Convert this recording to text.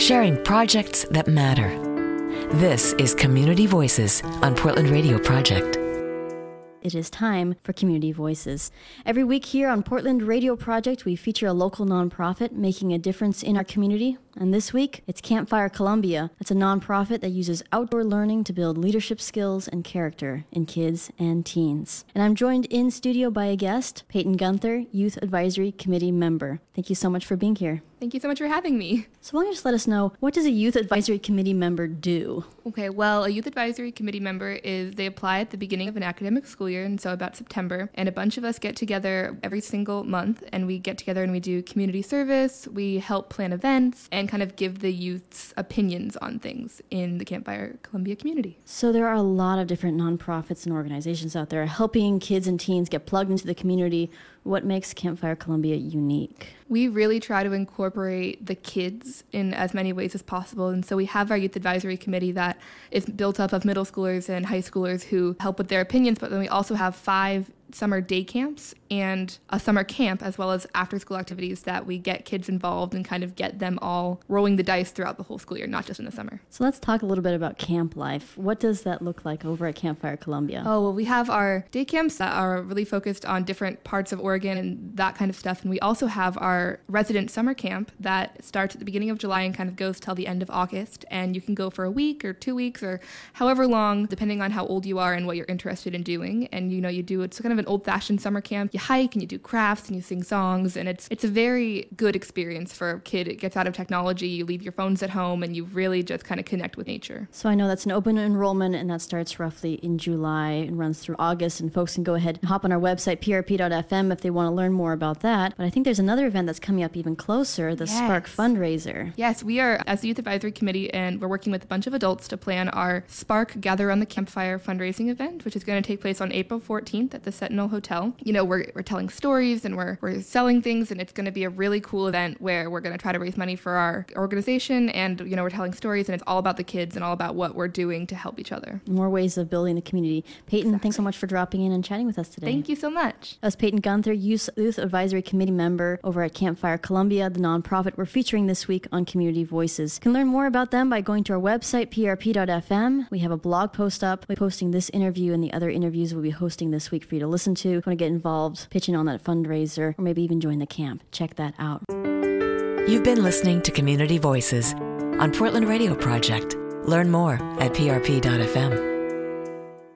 sharing projects that matter. This is Community Voices on Portland Radio Project. It is time for Community Voices. Every week here on Portland Radio Project, we feature a local nonprofit making a difference in our community. And this week, it's Campfire Columbia. It's a nonprofit that uses outdoor learning to build leadership skills and character in kids and teens. And I'm joined in studio by a guest, Peyton Gunther, Youth Advisory Committee member. Thank you so much for being here. Thank you so much for having me. So why don't you just let us know what does a youth advisory committee member do? Okay, well, a youth advisory committee member is they apply at the beginning of an academic school year, and so about September, and a bunch of us get together every single month, and we get together and we do community service, we help plan events, and kind of give the youth's opinions on things in the Campfire Columbia community. So there are a lot of different nonprofits and organizations out there helping kids and teens get plugged into the community. What makes Campfire Columbia unique? We really try to incorporate the kids in as many ways as possible. And so we have our youth advisory committee that is built up of middle schoolers and high schoolers who help with their opinions, but then we also have five summer day camps and a summer camp as well as after school activities that we get kids involved and kind of get them all rolling the dice throughout the whole school year, not just in the summer. So let's talk a little bit about camp life. What does that look like over at Campfire Columbia? Oh, well, we have our day camps that are really focused on different parts of Oregon and that kind of stuff. And we also have our resident summer camp that starts at the beginning of July and kind of goes till the end of August. And you can go for a week or two weeks or however long, depending on how old you are and what you're interested in doing. And you know, you do it's kind of an old-fashioned summer camp. You hike and you do crafts and you sing songs, and it's it's a very good experience for a kid. It gets out of technology. You leave your phones at home, and you really just kind of connect with nature. So I know that's an open enrollment, and that starts roughly in July and runs through August. And folks can go ahead and hop on our website prp.fm if they want to learn more about that. But I think there's another event that's coming up even closer, the Yes. Spark fundraiser. Yes, we are as the youth advisory committee, and we're working with a bunch of adults to plan our Spark Gather on the Campfire fundraising event, which is going to take place on April 14th at the Sentinel Hotel. You know, we're, we're telling stories and we're, we're selling things, and it's going to be a really cool event where we're going to try to raise money for our organization, and you know, we're telling stories, and it's all about the kids and all about what we're doing to help each other. More ways of building the community. Peyton, thanks so much for dropping in and chatting with us today. Thank you so much. That's Peyton Gunther, Youth, Youth Advisory Committee member over at Campfire Columbia, the nonprofit we're featuring this week on Community Voices. You can learn more about them by going to our website, prp.fm. We have a blog post up. We're posting this interview and the other interviews we'll be hosting this week for you to listen to. If you want to get involved, pitching on that fundraiser, or maybe even join the camp. Check that out. You've been listening to Community Voices on Portland Radio Project. Learn more at prp.fm.